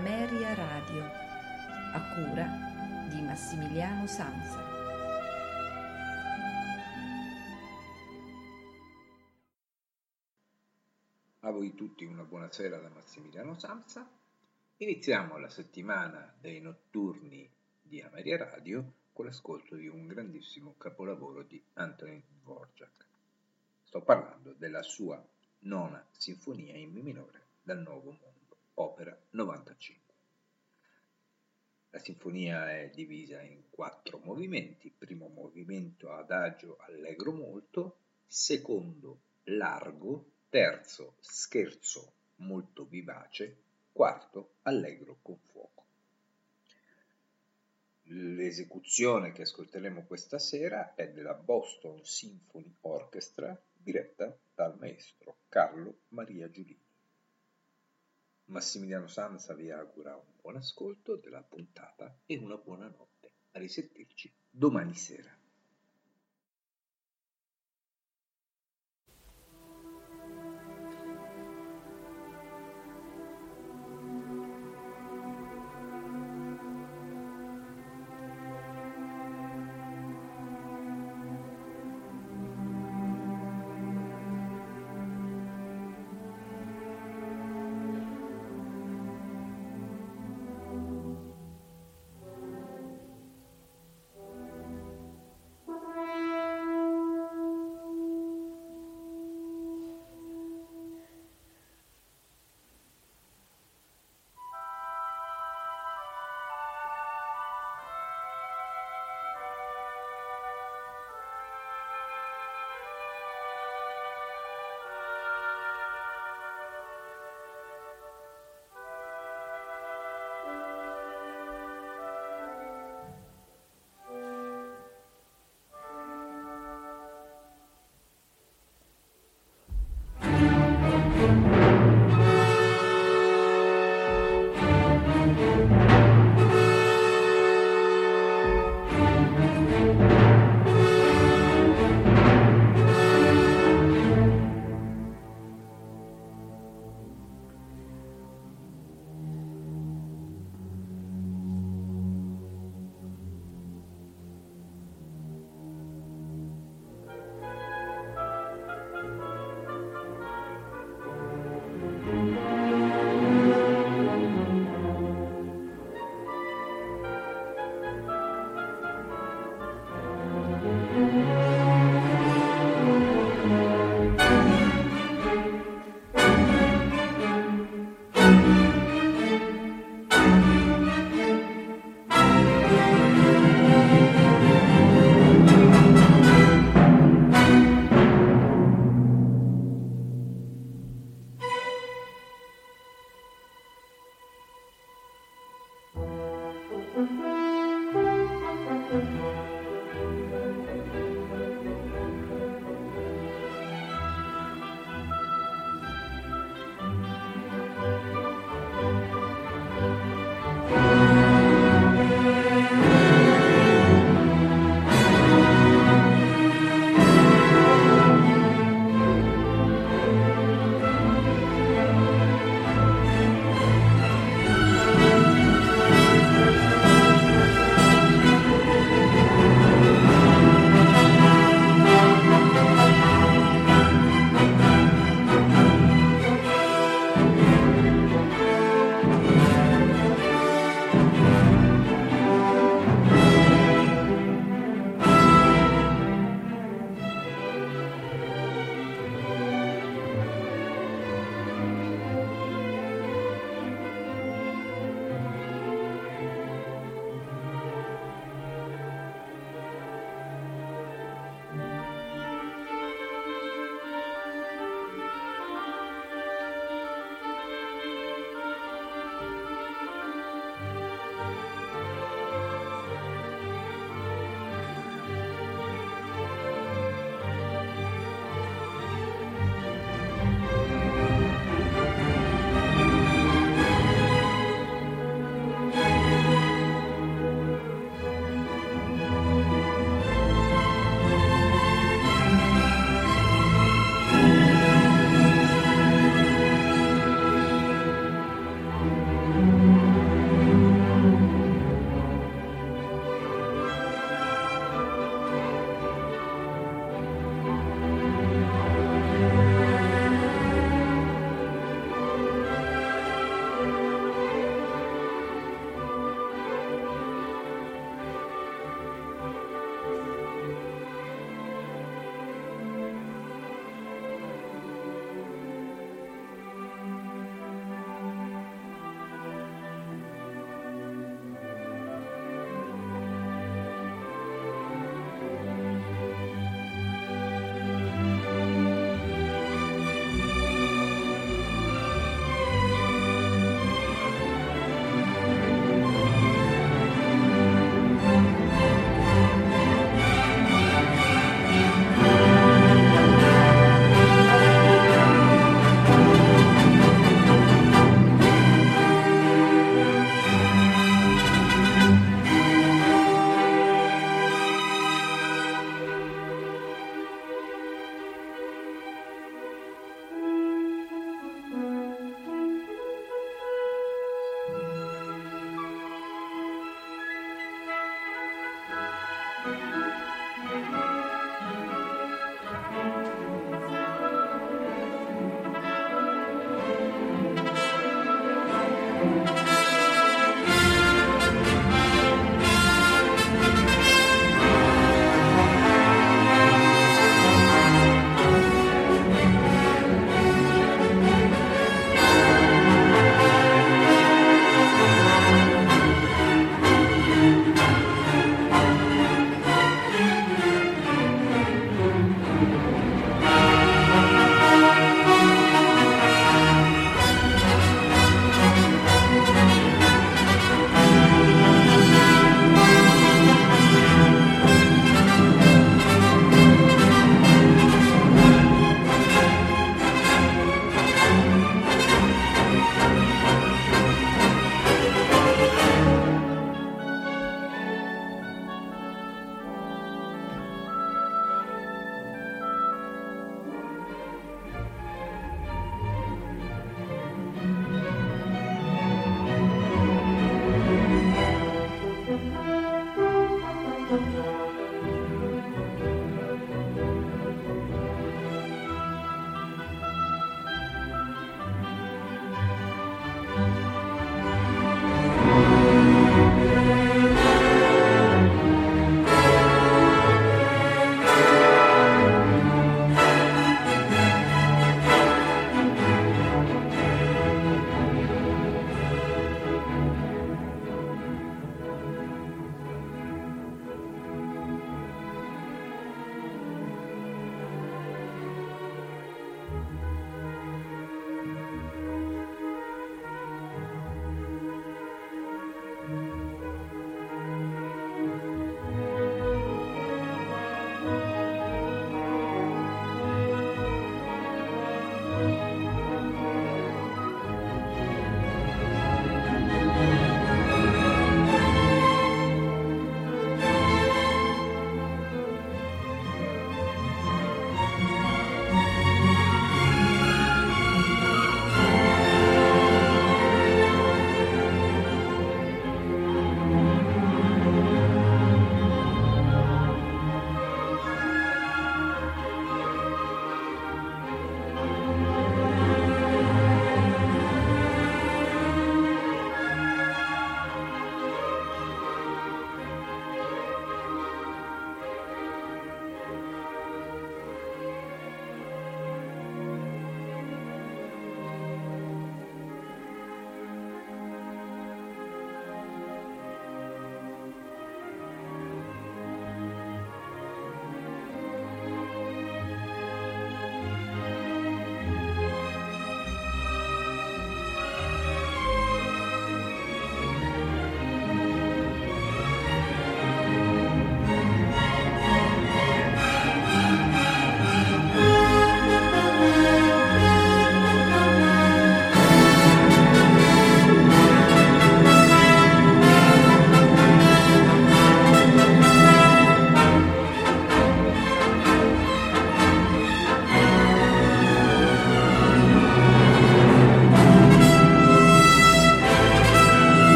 Ameria Radio, a cura di Massimiliano Sanza. A voi tutti una buonasera da Massimiliano Samsa. Iniziamo la settimana dei notturni di Ameria Radio con l'ascolto di un grandissimo capolavoro di Anthony Dvorak. Sto parlando della sua nona sinfonia in mi minore dal Nuovo Mondo, opera 95. La sinfonia è divisa in quattro movimenti, primo movimento adagio allegro molto, secondo largo, terzo scherzo molto vivace, quarto allegro con fuoco. L'esecuzione che ascolteremo questa sera è della Boston Symphony Orchestra diretta dal maestro Carlo Maria Giulini. Massimiliano Sanza vi augura un buon ascolto della puntata e una buona notte. A risentirci domani sera.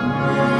Música